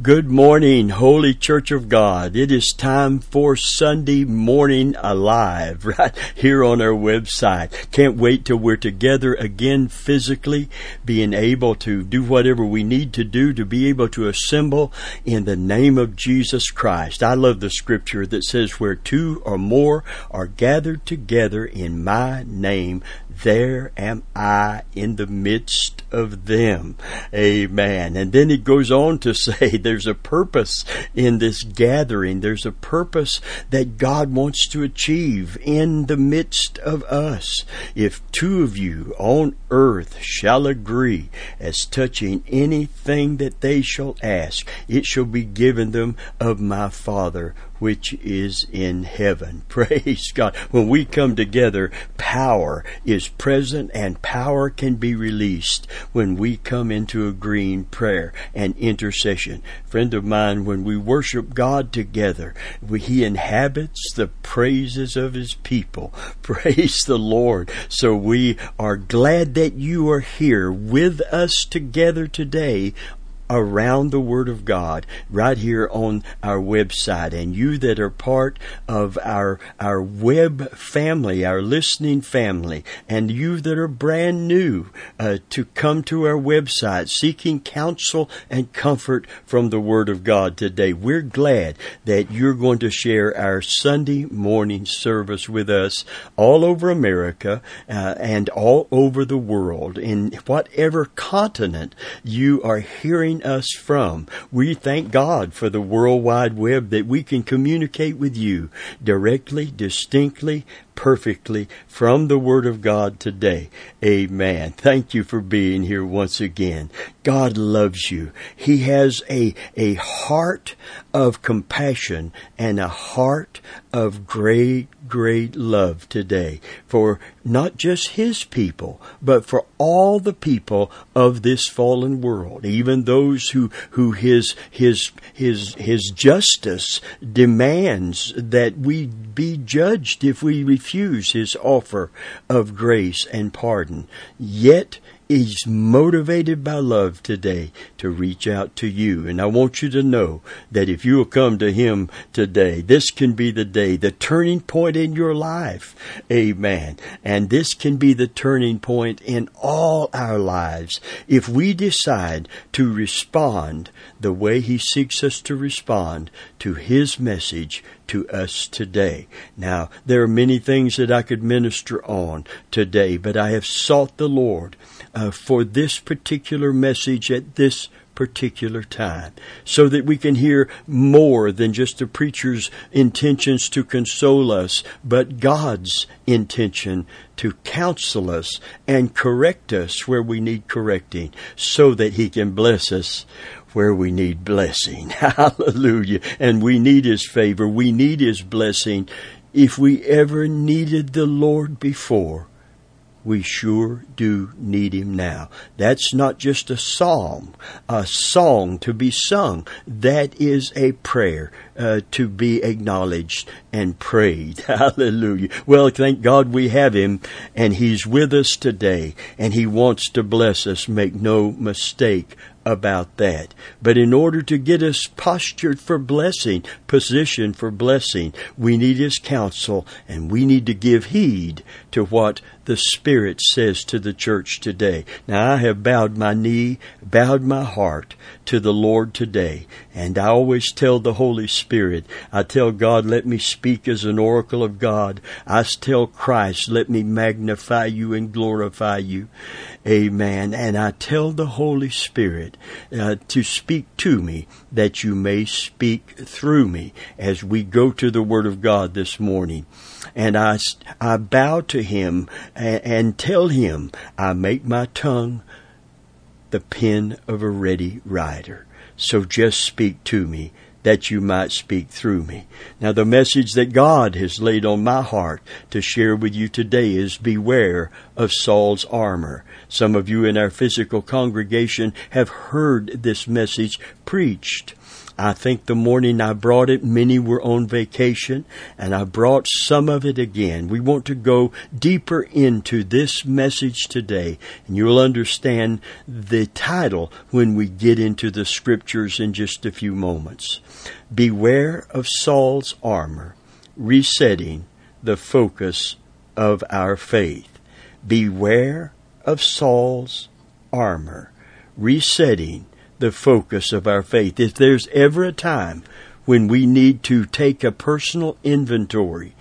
Good morning, Holy Church of God. It is time for Sunday Morning Alive right here on our website. Can't wait till we're together again physically, being able to do whatever we need to do to be able to assemble in the name of Jesus Christ. I love the scripture that says, Where two or more are gathered together in my name, there am I in the midst of them. Amen. And then he goes on to say there's a purpose in this gathering. There's a purpose that God wants to achieve in the midst of us. If two of you on earth shall agree as touching anything that they shall ask, it shall be given them of my Father which is in heaven. Praise God. When we come together, power is present and power can be released when we come into agreeing prayer and intercession. Friend of mine, when we worship God together, we, He inhabits the praises of His people. Praise the Lord. So we are glad that you are here with us together today around the Word of God right here on our website. And you that are part of our, our web family, our listening family, and you that are brand new uh, to come to our website seeking counsel and comfort from the Word of God today. We're glad that you're going to share our Sunday morning service with us all over America uh, and all over the world in whatever continent you are hearing us from. We thank God for the World Wide Web that we can communicate with you directly, distinctly, perfectly from the Word of God today. Amen. Thank you for being here once again. God loves you. He has a, a heart of compassion and a heart of great, great love today for not just His people, but for all the people of this fallen world, even those who, who His, His, His, His justice demands that we be judged if we refuse His offer of grace and pardon. Yet is motivated by love today to reach out to you. And I want you to know that if you will come to Him today, this can be the day, the turning point in your life. Amen. And this can be the turning point in all our lives if we decide to respond the way He seeks us to respond to His message to us today. Now, there are many things that I could minister on today, but I have sought the Lord uh, for this particular message at this particular time so that we can hear more than just the preacher's intentions to console us, but God's intention to counsel us and correct us where we need correcting so that He can bless us where we need blessing. Hallelujah. And we need His favor. We need His blessing. If we ever needed the Lord before, we sure do need him now. That's not just a psalm, a song to be sung. That is a prayer uh, to be acknowledged and prayed. Hallelujah. Well, thank God we have him and he's with us today and he wants to bless us. Make no mistake about that. But in order to get us postured for blessing, positioned for blessing, we need His counsel and we need to give heed to what the Spirit says to the church today. Now I have bowed my knee, bowed my heart to the Lord today, and I always tell the Holy Spirit, I tell God, let me speak as an oracle of God. I tell Christ, let me magnify you and glorify you. Amen. And I tell the Holy Spirit uh, to speak to me that you may speak through me as we go to the Word of God this morning. And I, I bow to Him and, and tell Him, I make my tongue the pen of a ready writer. So just speak to me that you might speak through me. Now, the message that God has laid on my heart to share with you today is beware of Saul's armor. Some of you in our physical congregation have heard this message preached. I think the morning I brought it, many were on vacation, and I brought some of it again. We want to go deeper into this message today, and you'll understand the title when we get into the scriptures in just a few moments. Beware of Saul's armor, resetting the focus of our faith. Beware of Saul's armor, resetting the focus of our faith. If there's ever a time when we need to take a personal inventory,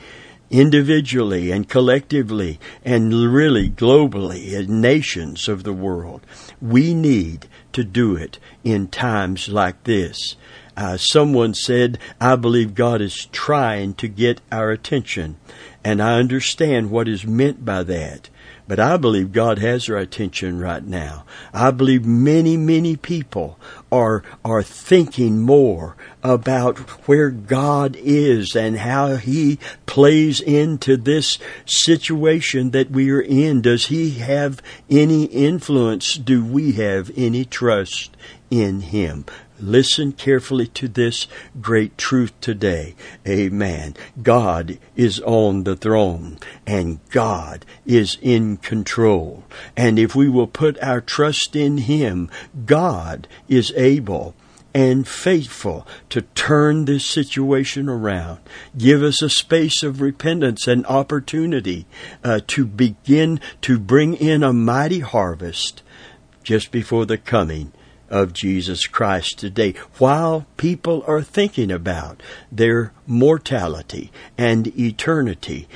individually and collectively and really globally as nations of the world, we need to do it in times like this. Uh, someone said, I believe God is trying to get our attention. And I understand what is meant by that. But I believe God has our attention right now. I believe many, many people are, are thinking more about where God is and how He plays into this situation that we are in. Does He have any influence? Do we have any trust in Him? Listen carefully to this great truth today. Amen. God is on the throne and God is in control. And if we will put our trust in Him, God is able and faithful to turn this situation around. Give us a space of repentance and opportunity uh, to begin to bring in a mighty harvest just before the coming of Jesus Christ today while people are thinking about their mortality and eternity.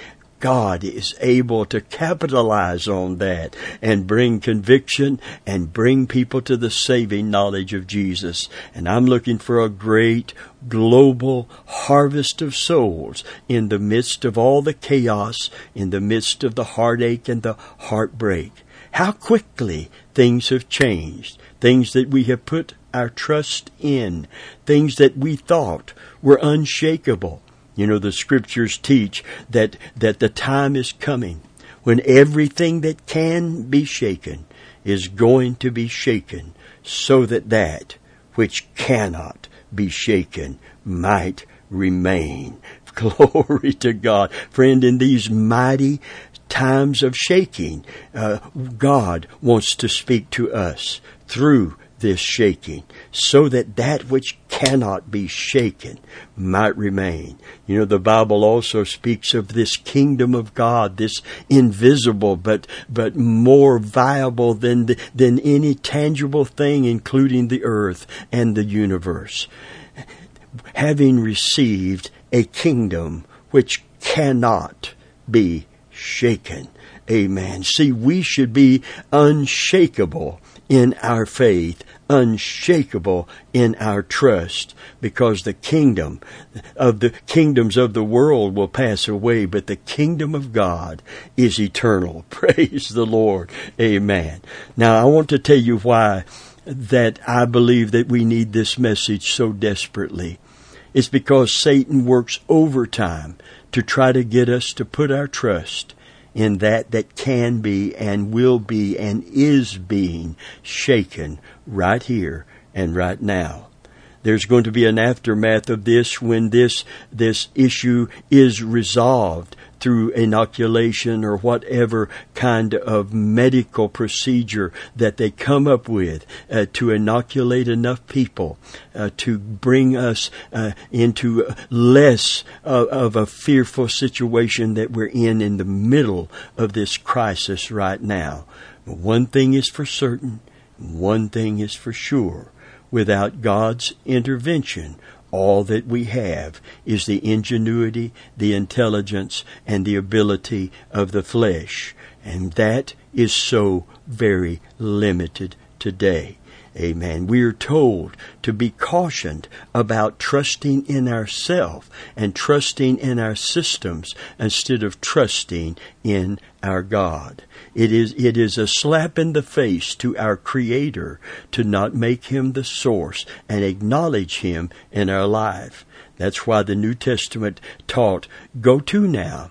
God is able to capitalize on that and bring conviction and bring people to the saving knowledge of Jesus. And I'm looking for a great global harvest of souls in the midst of all the chaos, in the midst of the heartache and the heartbreak. How quickly things have changed things that we have put our trust in, things that we thought were unshakable. You know, the scriptures teach that, that the time is coming when everything that can be shaken is going to be shaken so that that which cannot be shaken might remain. Glory to God. Friend, in these mighty times of shaking, uh, God wants to speak to us through this shaking, so that that which cannot be shaken might remain. You know, the Bible also speaks of this kingdom of God, this invisible but but more viable than the, than any tangible thing, including the earth and the universe. Having received a kingdom which cannot be shaken. Amen. See, we should be unshakable in our faith, unshakable in our trust, because the kingdom of the kingdoms of the world will pass away, but the kingdom of God is eternal. Praise the Lord. Amen. Now I want to tell you why that I believe that we need this message so desperately. It's because Satan works overtime to try to get us to put our trust in that that can be and will be and is being shaken right here and right now. There's going to be an aftermath of this when this, this issue is resolved through inoculation or whatever kind of medical procedure that they come up with uh, to inoculate enough people uh, to bring us uh, into less of, a fearful situation that we're in in the middle of this crisis right now. One thing is for certain, one thing is for sure. Without God's intervention, all that we have is the ingenuity, the intelligence, and the ability of the flesh. And that is so very limited today. Amen. We are told to be cautioned about trusting in ourselves and trusting in our systems instead of trusting in our God. It is, it is a slap in the face to our Creator to not make Him the source and acknowledge Him in our life. That's why the New Testament taught, Go to now,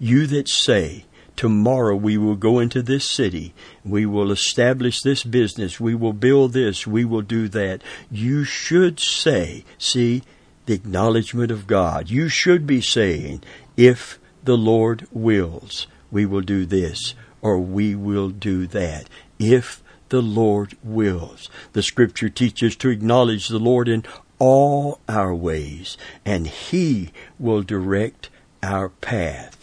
you that say, tomorrow we will go into this city. We will establish this business. We will build this. We will do that. You should say, see, the acknowledgement of God. You should be saying, if the Lord wills, we will do this or we will do that. If the Lord wills. The scripture teaches to acknowledge the Lord in all our ways and He will direct our path.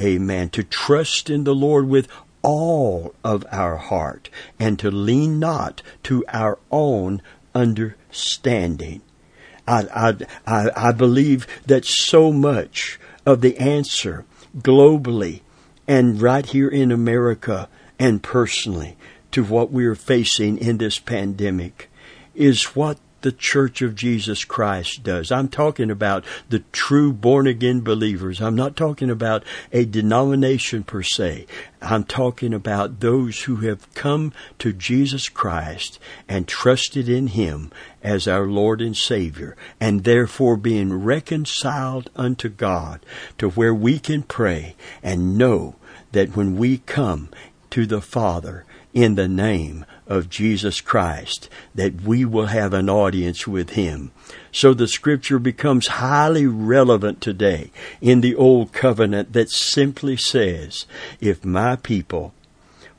Amen. To trust in the Lord with all of our heart and to lean not to our own understanding. I, I, I I believe that so much of the answer globally and right here in America and personally to what we are facing in this pandemic is what the Church of Jesus Christ does. I'm talking about the true born again believers. I'm not talking about a denomination per se. I'm talking about those who have come to Jesus Christ and trusted in Him as our Lord and Savior, and therefore being reconciled unto God to where we can pray and know that when we come to the Father in the name of Jesus Christ, that we will have an audience with Him. So the scripture becomes highly relevant today in the Old Covenant that simply says, If my people,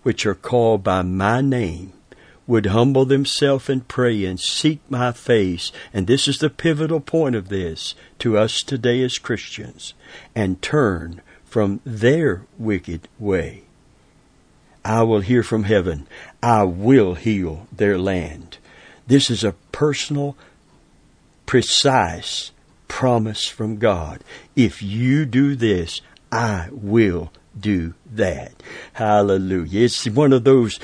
which are called by my name, would humble themselves and pray and seek my face, and this is the pivotal point of this to us today as Christians, and turn from their wicked way I will hear from heaven. I will heal their land. This is a personal, precise promise from God. If you do this, I will do that. Hallelujah. It's one of those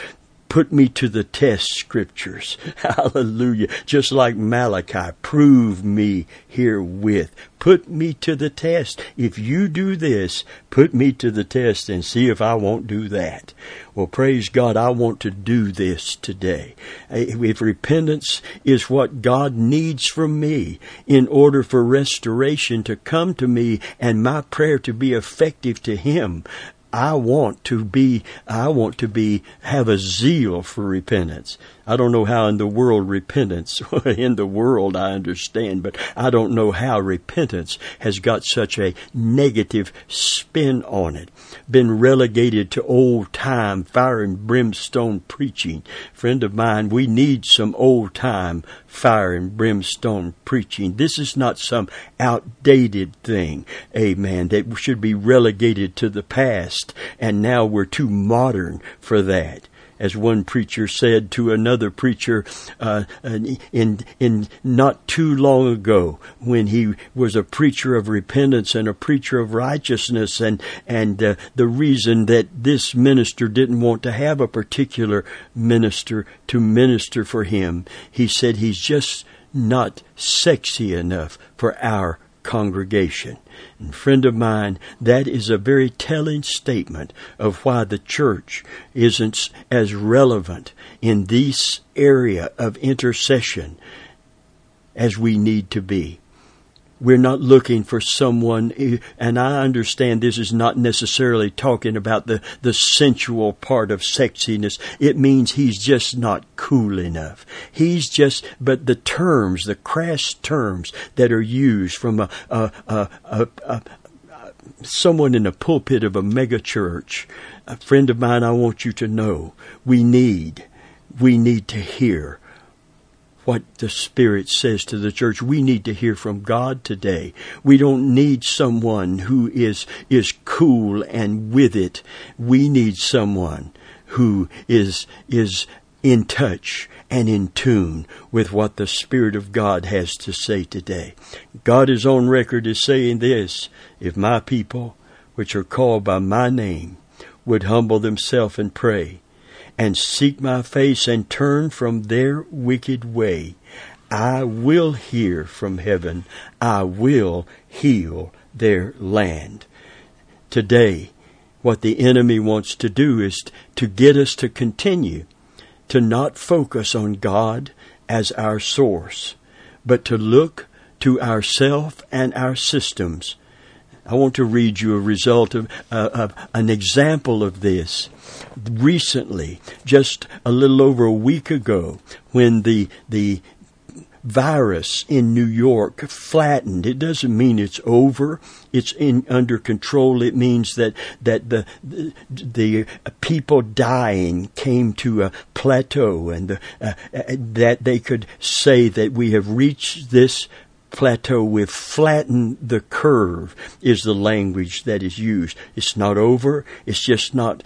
put me to the test scriptures. Hallelujah. Just like Malachi, prove me herewith. Put me to the test. If you do this, put me to the test and see if I won't do that. Well, praise God, I want to do this today. Eh, if repentance is what God needs from me in order for restoration to come to me and my prayer to be effective to Him, I want to be, I want to be, have a zeal for repentance. I don't know how in the world repentance, in the world I understand, but I don't know how repentance has got such a negative spin on it. Been relegated to old time fire and brimstone preaching. Friend of mine, we need some old time fire and brimstone preaching. This is not some outdated thing, amen, that should be relegated to the past and now we're too modern for that as one preacher said to another preacher uh, in in not too long ago when he was a preacher of repentance and a preacher of righteousness and and uh, the reason that this minister didn't want to have a particular minister to minister for him he said he's just not sexy enough for our congregation. And friend of mine, that is a very telling statement of why the church isn't as relevant in this area of intercession as we need to be. We're not looking for someone, and I understand this is not necessarily talking about the, the sensual part of sexiness. It means he's just not cool enough. He's just, but the terms, the crass terms that are used from a, a, a, a, a someone in the pulpit of a mega church, a friend of mine, I want you to know we need, we need to hear what the Spirit says to the church. We need to hear from God today. We don't need someone who is, is cool and with it. We need someone who is, is in touch and in tune with what the Spirit of God has to say today. God is on record as saying this, if my people, which are called by my name, would humble themselves and pray and seek my face and turn from their wicked way, I will hear from heaven. I will heal their land. Today, what the enemy wants to do is to get us to continue to not focus on God as our source, but to look to ourself and our systems. I want to read you a result of, uh, of an example of this. Recently, just a little over a week ago, when the the virus in New York flattened. It doesn't mean it's over. It's in under control. It means that that the the, the people dying came to a plateau, and the, uh, uh, that they could say that we have reached this plateau. We've flattened the curve. Is the language that is used. It's not over. It's just not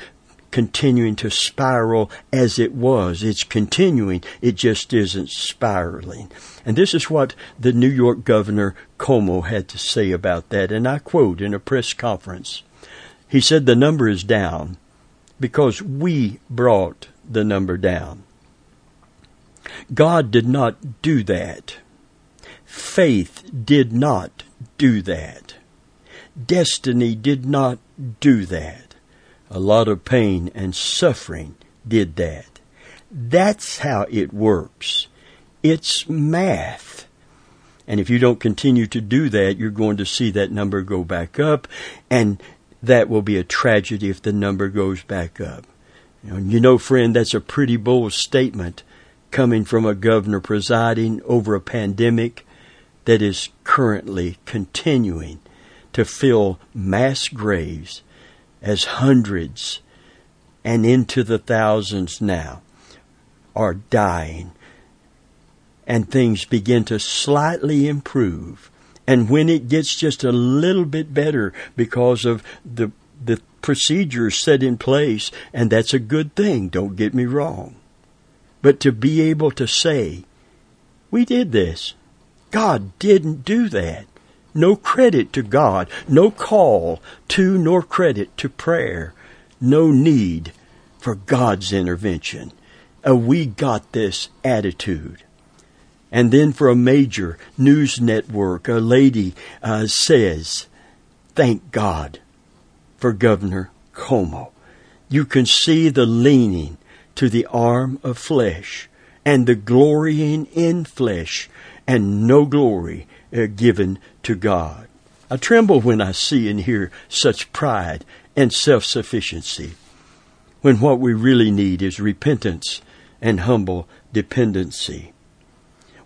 continuing to spiral as it was. It's continuing. It just isn't spiraling. And this is what the New York governor Cuomo had to say about that. And I quote in a press conference. He said the number is down because we brought the number down. God did not do that. Faith did not do that. Destiny did not do that a lot of pain and suffering did that. That's how it works. It's math. And if you don't continue to do that, you're going to see that number go back up, and that will be a tragedy if the number goes back up. You know, friend, that's a pretty bold statement coming from a governor presiding over a pandemic that is currently continuing to fill mass graves as hundreds and into the thousands now are dying and things begin to slightly improve. And when it gets just a little bit better because of the, the procedures set in place, and that's a good thing, don't get me wrong. But to be able to say, we did this. God didn't do that. No credit to God, no call to nor credit to prayer, no need for God's intervention. A we got this attitude. And then for a major news network, a lady uh, says, Thank God for Governor Cuomo. You can see the leaning to the arm of flesh and the glorying in flesh and no glory uh, given to God. I tremble when I see and hear such pride and self sufficiency, when what we really need is repentance and humble dependency.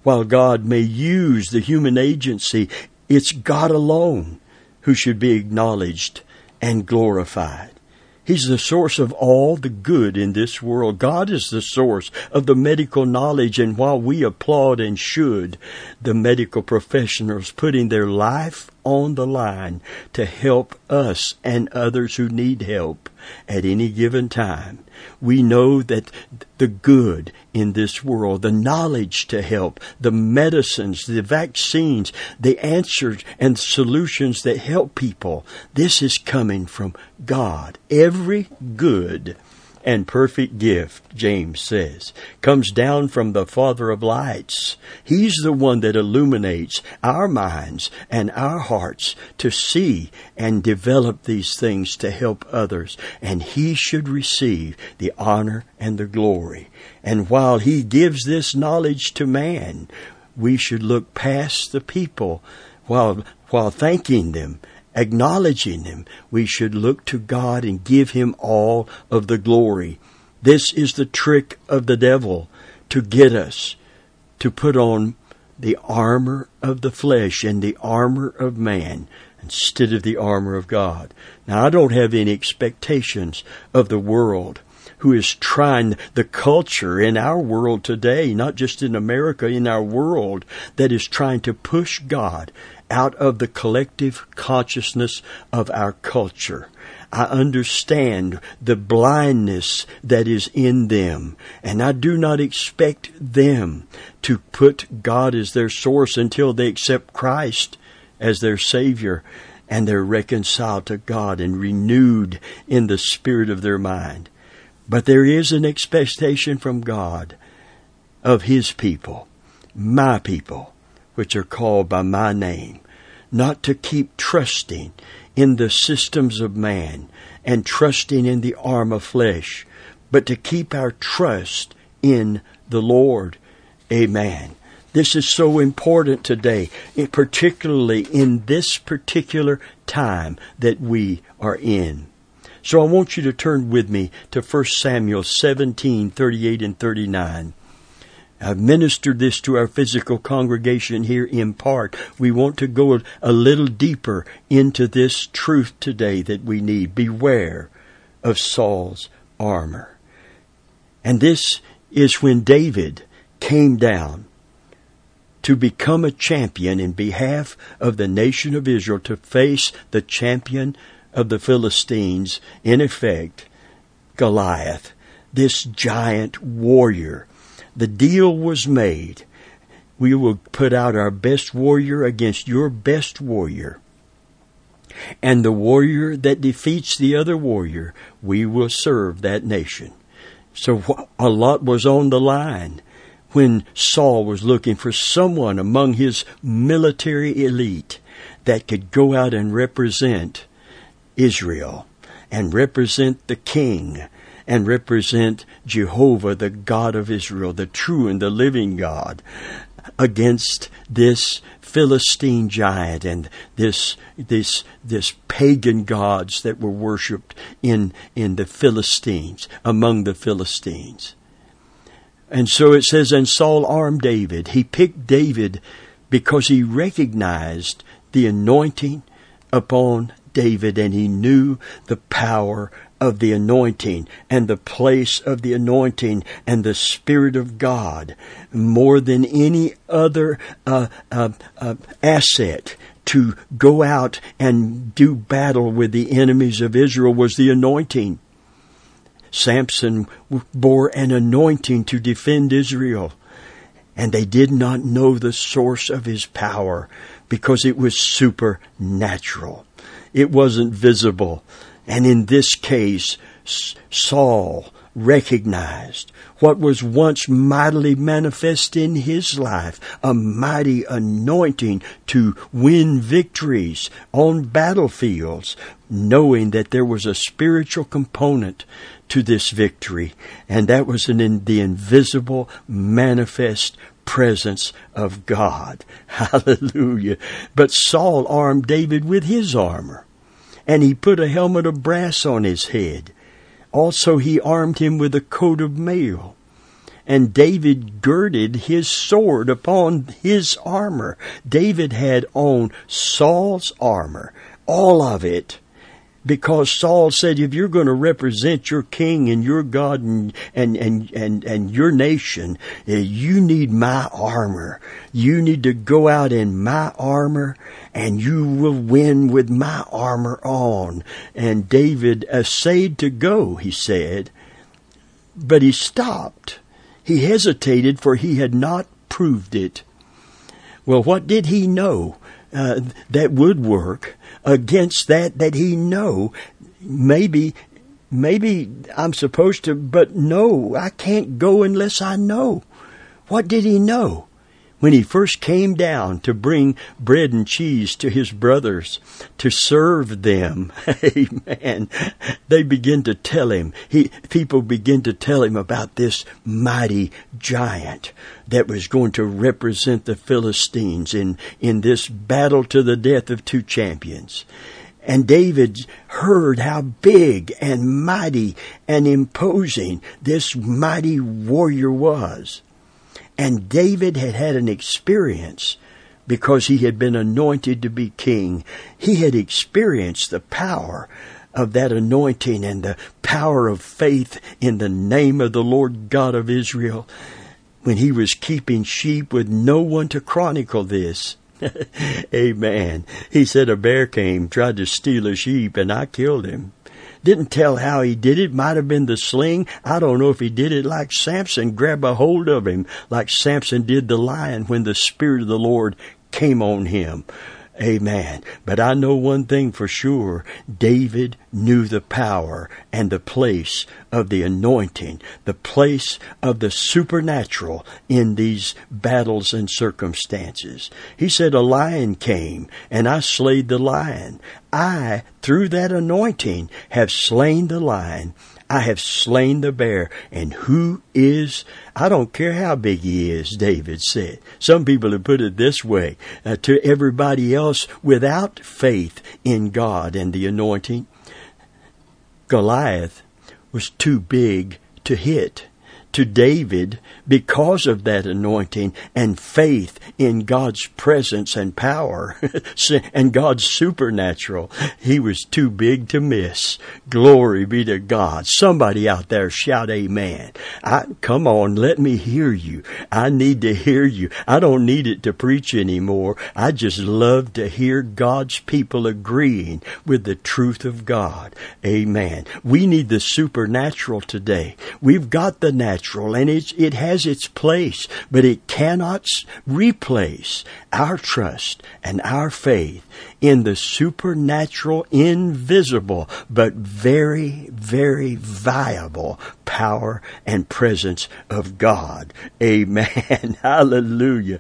While God may use the human agency, it's God alone who should be acknowledged and glorified. He's the source of all the good in this world. God is the source of the medical knowledge, and while we applaud and should, the medical professionals putting their life on the line to help us and others who need help at any given time. We know that the good in this world, the knowledge to help, the medicines, the vaccines, the answers and solutions that help people, this is coming from God. Every good and perfect gift, James says, comes down from the Father of lights. He's the one that illuminates our minds and our hearts to see and develop these things to help others, and He should receive the honor and the glory. And while He gives this knowledge to man, we should look past the people while, while thanking them acknowledging Him, we should look to God and give Him all of the glory. This is the trick of the devil to get us to put on the armor of the flesh and the armor of man instead of the armor of God. Now, I don't have any expectations of the world who is trying the culture in our world today, not just in America, in our world, that is trying to push God out of the collective consciousness of our culture. I understand the blindness that is in them, and I do not expect them to put God as their source until they accept Christ as their Savior and they're reconciled to God and renewed in the spirit of their mind. But there is an expectation from God of His people, my people, which are called by my name, not to keep trusting in the systems of man and trusting in the arm of flesh, but to keep our trust in the Lord. Amen. This is so important today, particularly in this particular time that we are in. So I want you to turn with me to 1 Samuel 17, 38 and 39. I've ministered this to our physical congregation here in part. We want to go a little deeper into this truth today that we need. Beware of Saul's armor. And this is when David came down to become a champion in behalf of the nation of Israel to face the champion of the Philistines, in effect, Goliath, this giant warrior. The deal was made. We will put out our best warrior against your best warrior. And the warrior that defeats the other warrior, we will serve that nation. So a lot was on the line when Saul was looking for someone among his military elite that could go out and represent Israel and represent the king and represent Jehovah, the God of Israel, the true and the living God, against this Philistine giant and this this this pagan gods that were worshipped in in the Philistines among the Philistines. And so it says, and Saul armed David. He picked David because he recognized the anointing upon David and he knew the power of the anointing and the place of the anointing and the Spirit of God more than any other uh, uh, uh, asset to go out and do battle with the enemies of Israel was the anointing. Samson bore an anointing to defend Israel. And they did not know the source of his power because it was supernatural. It wasn't visible. And in this case, Saul recognized what was once mightily manifest in his life, a mighty anointing to win victories on battlefields, knowing that there was a spiritual component to this victory, and that was an in the invisible, manifest presence of God. Hallelujah. But Saul armed David with his armor, and he put a helmet of brass on his head. Also he armed him with a coat of mail. And David girded his sword upon his armor. David had on Saul's armor, all of it because Saul said, if you're going to represent your king and your God and, and, and, and, and your nation, eh, you need my armor. You need to go out in my armor and you will win with my armor on. And David essayed to go, he said, but he stopped. He hesitated for he had not proved it. Well, what did he know uh, that would work? Against that that he know. Maybe maybe I'm supposed to but no I can't go unless I know. What did he know when he first came down to bring bread and cheese to his brothers to serve them. Amen. They begin to tell him he people begin to tell him about this mighty giant that was going to represent the Philistines in in this battle to the death of two champions. And David heard how big and mighty and imposing this mighty warrior was. And David had had an experience because he had been anointed to be king. He had experienced the power of that anointing and the power of faith in the name of the Lord God of Israel when he was keeping sheep with no one to chronicle this. Amen. He said a bear came, tried to steal a sheep, and I killed him. Didn't tell how he did it. Might have been the sling. I don't know if he did it like Samson, grab a hold of him like Samson did the lion when the Spirit of the Lord came on him. Amen. But I know one thing for sure. David knew the power and the place of the anointing, the place of the supernatural in these battles and circumstances. He said, A lion came, and I slayed the lion. I, through that anointing, have slain the lion I have slain the bear. And who is, I don't care how big he is, David said. Some people have put it this way uh, to everybody else without faith in God and the anointing. Goliath was too big to hit to David because of that anointing and faith in God's presence and power and God's supernatural. He was too big to miss. Glory be to God. Somebody out there shout amen. I, come on, let me hear you. I need to hear you. I don't need it to preach anymore. I just love to hear God's people agreeing with the truth of God. Amen. We need the supernatural today. We've got the natural supernatural and it has its place, but it cannot replace our trust and our faith in the supernatural, invisible, but very, very viable power and presence of God. Amen. Hallelujah.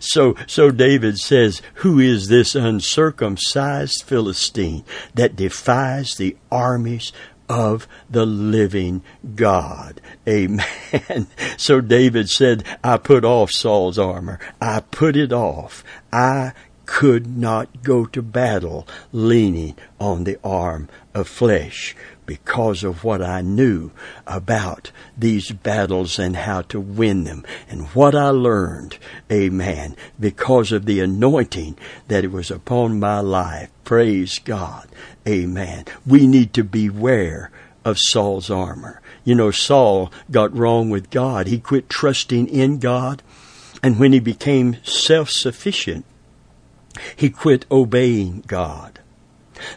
So, so David says, who is this uncircumcised Philistine that defies the armies of the living God. Amen. So David said, I put off Saul's armor. I put it off. I could not go to battle leaning on the arm of flesh because of what I knew about these battles and how to win them and what I learned, amen, because of the anointing that it was upon my life. Praise God. Amen. We need to beware of Saul's armor. You know, Saul got wrong with God. He quit trusting in God. And when he became self sufficient, he quit obeying God.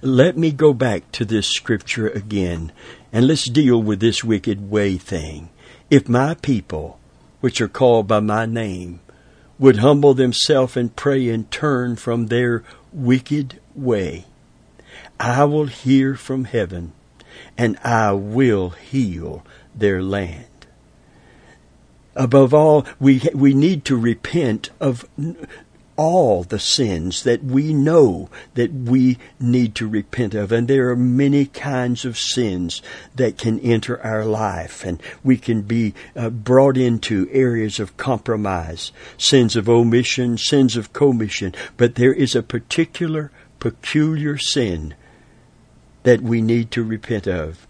Let me go back to this scripture again and let's deal with this wicked way thing. If my people, which are called by my name, would humble themselves and pray and turn from their wicked way, I will hear from heaven and I will heal their land. Above all, we, we need to repent of all the sins that we know that we need to repent of. And there are many kinds of sins that can enter our life and we can be uh, brought into areas of compromise, sins of omission, sins of commission. But there is a particular, peculiar sin that we need to repent of.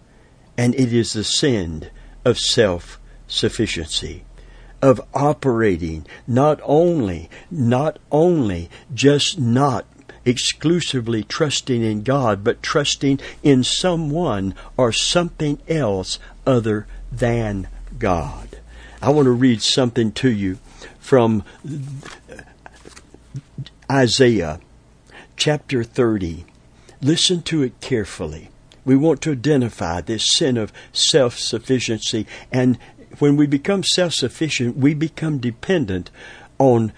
And it is the sin of self sufficiency of operating not only, not only just not exclusively trusting in God, but trusting in someone or something else other than God. I want to read something to you from Isaiah chapter 30. Listen to it carefully. We want to identify this sin of self sufficiency and when we become self sufficient, we become dependent on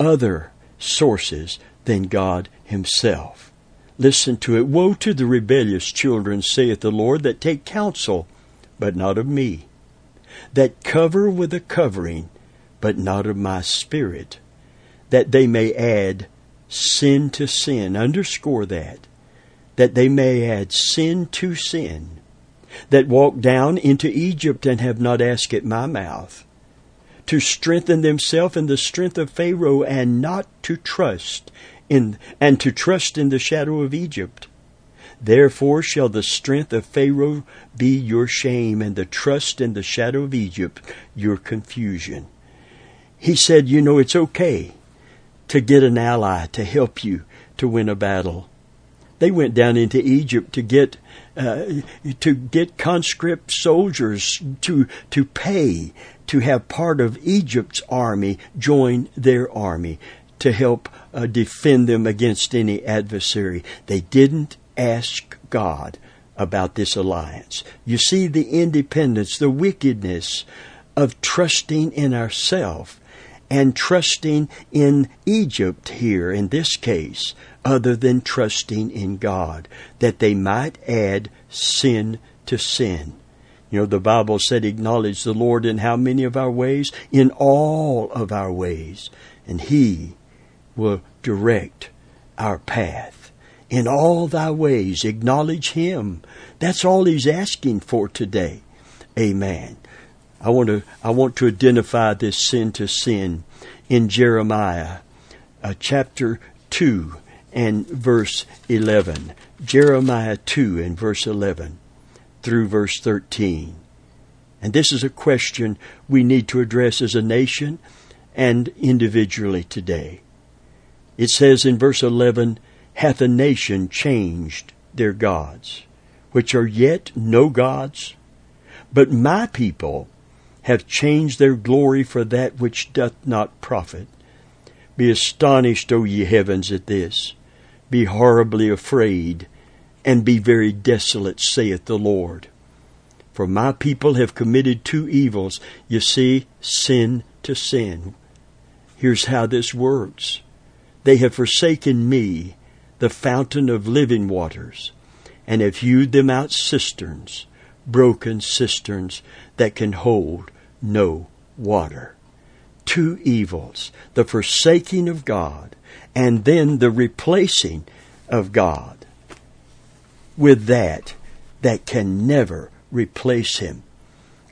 other sources than God Himself. Listen to it. Woe to the rebellious children, saith the Lord, that take counsel, but not of me, that cover with a covering, but not of my spirit, that they may add sin to sin. Underscore that. That they may add sin to sin that walked down into Egypt and have not asked at my mouth, to strengthen themselves in the strength of Pharaoh and not to trust in and to trust in the shadow of Egypt. Therefore shall the strength of Pharaoh be your shame, and the trust in the shadow of Egypt your confusion. He said, You know, it's okay to get an ally to help you to win a battle. They went down into Egypt to get uh, to get conscript soldiers to to pay to have part of Egypt's army join their army to help uh, defend them against any adversary. They didn't ask God about this alliance. You see the independence, the wickedness of trusting in ourselves and trusting in Egypt here in this case, other than trusting in God, that they might add sin to sin. You know, the Bible said, acknowledge the Lord in how many of our ways? In all of our ways. And He will direct our path. In all thy ways, acknowledge Him. That's all He's asking for today. Amen. I want to, I want to identify this sin to sin in Jeremiah uh, chapter 2 and verse 11. Jeremiah 2 and verse 11 through verse 13. And this is a question we need to address as a nation and individually today. It says in verse 11, Hath a nation changed their gods, which are yet no gods? But my people have changed their glory for that which doth not profit. Be astonished, O ye heavens, at this. Be horribly afraid, and be very desolate, saith the Lord. For my people have committed two evils. You see, sin to sin. Here's how this works. They have forsaken me, the fountain of living waters, and have hewed them out cisterns, broken cisterns that can hold no water. Two evils the forsaking of God and then the replacing of God with that that can never replace Him.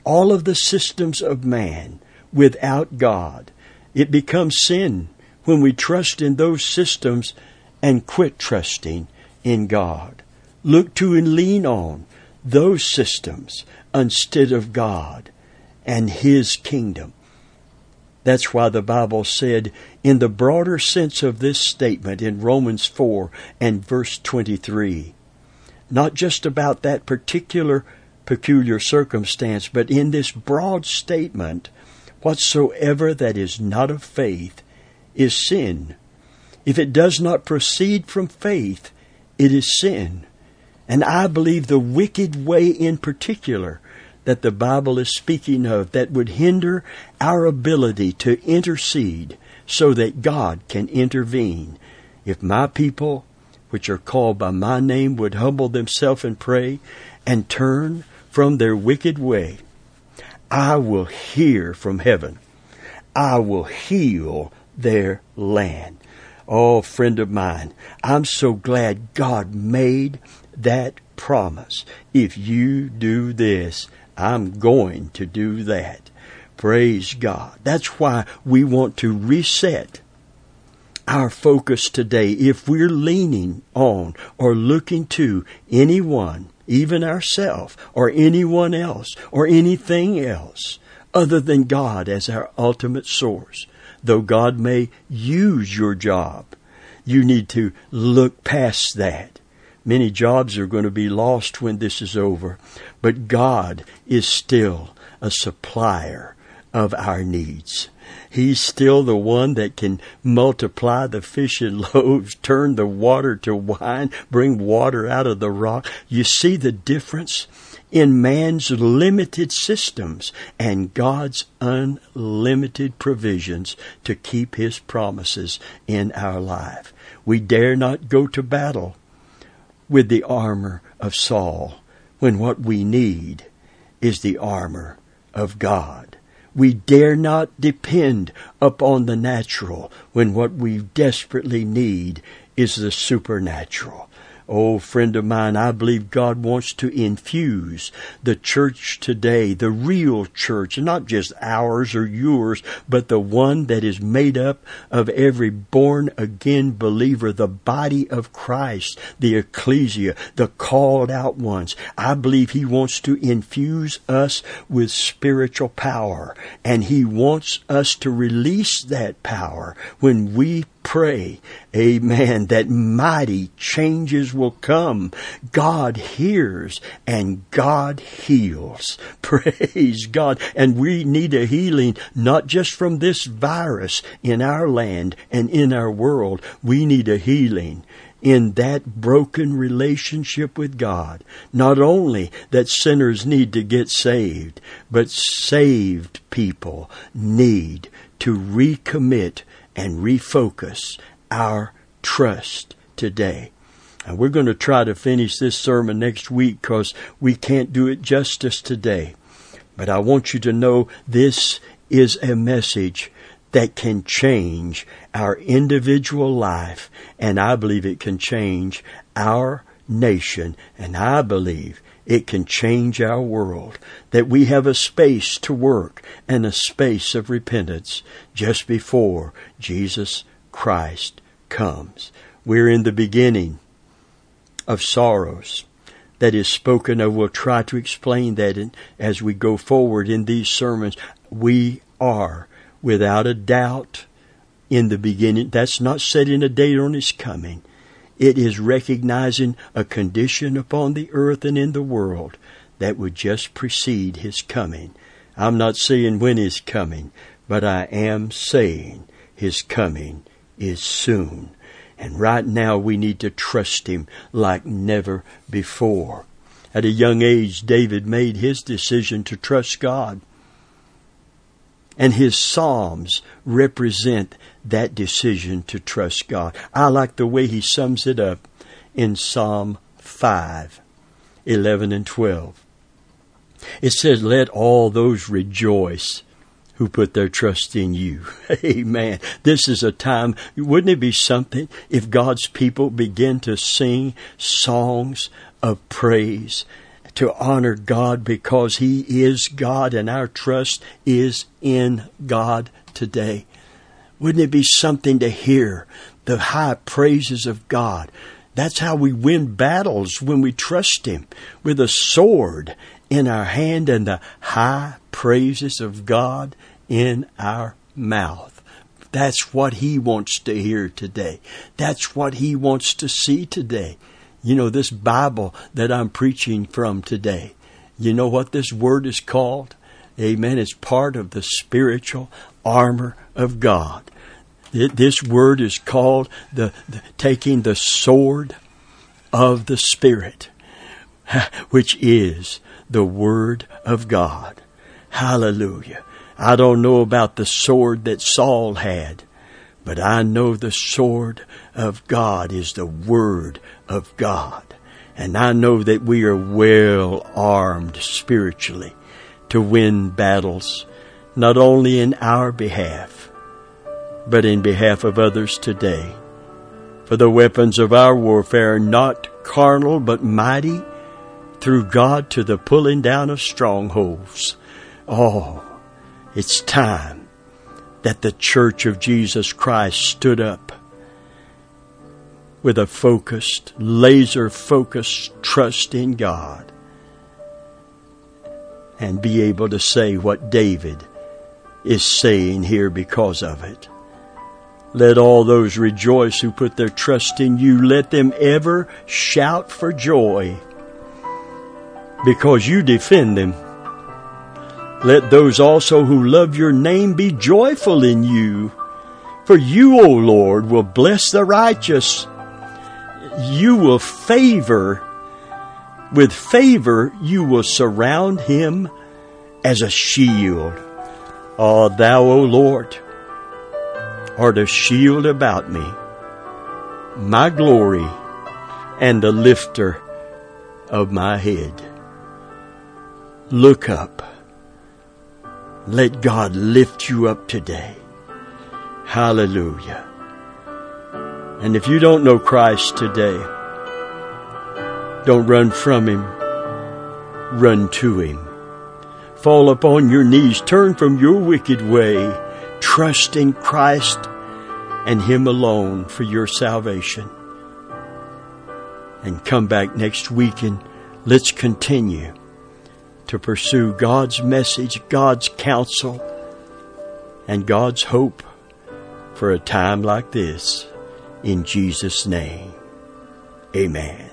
All of the systems of man without God, it becomes sin when we trust in those systems and quit trusting in God. Look to and lean on those systems instead of God and His kingdom. That's why the Bible said, in the broader sense of this statement in Romans 4 and verse 23, not just about that particular peculiar circumstance, but in this broad statement, whatsoever that is not of faith is sin. If it does not proceed from faith, it is sin. And I believe the wicked way in particular that the Bible is speaking of that would hinder our ability to intercede so that God can intervene. If my people, which are called by my name, would humble themselves and pray and turn from their wicked way, I will hear from heaven. I will heal their land. Oh, friend of mine, I'm so glad God made that promise. If you do this, I'm going to do that. Praise God. That's why we want to reset our focus today. If we're leaning on or looking to anyone, even ourselves or anyone else or anything else other than God as our ultimate source, though God may use your job, you need to look past that Many jobs are going to be lost when this is over, but God is still a supplier of our needs. He's still the one that can multiply the fish and loaves, turn the water to wine, bring water out of the rock. You see the difference in man's limited systems and God's unlimited provisions to keep His promises in our life. We dare not go to battle with the armor of Saul when what we need is the armor of God. We dare not depend upon the natural when what we desperately need is the supernatural. Oh, friend of mine, I believe God wants to infuse the church today, the real church, not just ours or yours, but the one that is made up of every born again believer, the body of Christ, the ecclesia, the called out ones. I believe He wants to infuse us with spiritual power, and He wants us to release that power when we pray, amen, that mighty changes will come. God hears and God heals. Praise God. And we need a healing not just from this virus in our land and in our world. We need a healing in that broken relationship with God. Not only that sinners need to get saved, but saved people need to recommit and refocus our trust today. And we're going to try to finish this sermon next week because we can't do it justice today. But I want you to know this is a message that can change our individual life, and I believe it can change our nation, and I believe it can change our world. That we have a space to work and a space of repentance just before Jesus Christ comes. We're in the beginning of sorrows that is spoken of. We'll try to explain that as we go forward in these sermons. We are, without a doubt, in the beginning. That's not setting a date on His coming. It is recognizing a condition upon the earth and in the world that would just precede His coming. I'm not saying when His coming, but I am saying His coming is soon. And right now we need to trust Him like never before. At a young age, David made his decision to trust God. And his Psalms represent that decision to trust God. I like the way he sums it up in Psalm 5, 11 and 12. It says, Let all those rejoice who put their trust in you. Amen. This is a time, wouldn't it be something if God's people begin to sing songs of praise to honor God because He is God and our trust is in God today? Wouldn't it be something to hear the high praises of God? That's how we win battles when we trust Him with a sword in our hand and the high praises of God in our mouth. That's what He wants to hear today. That's what He wants to see today. You know, this Bible that I'm preaching from today, you know what this word is called? Amen. It's part of the spiritual armor of God. This word is called the, the taking the sword of the Spirit, which is the Word of God. Hallelujah. I don't know about the sword that Saul had, but I know the sword of God is the Word of God. And I know that we are well armed spiritually to win battles, not only in our behalf, but in behalf of others today. For the weapons of our warfare are not carnal, but mighty through God to the pulling down of strongholds. Oh, it's time that the Church of Jesus Christ stood up with a focused, laser focused trust in God and be able to say what David is saying here because of it. Let all those rejoice who put their trust in you. Let them ever shout for joy because you defend them. Let those also who love your name be joyful in you. For you, O Lord, will bless the righteous. You will favor, with favor, you will surround him as a shield. Ah, thou, O Lord, art a shield about me, my glory, and the lifter of my head. Look up let God lift you up today. Hallelujah. And if you don't know Christ today, don't run from Him. Run to Him. Fall upon your knees. Turn from your wicked way. Trust in Christ and Him alone for your salvation. And come back next week and let's continue to pursue God's message, God's counsel, and God's hope for a time like this. In Jesus' name, amen.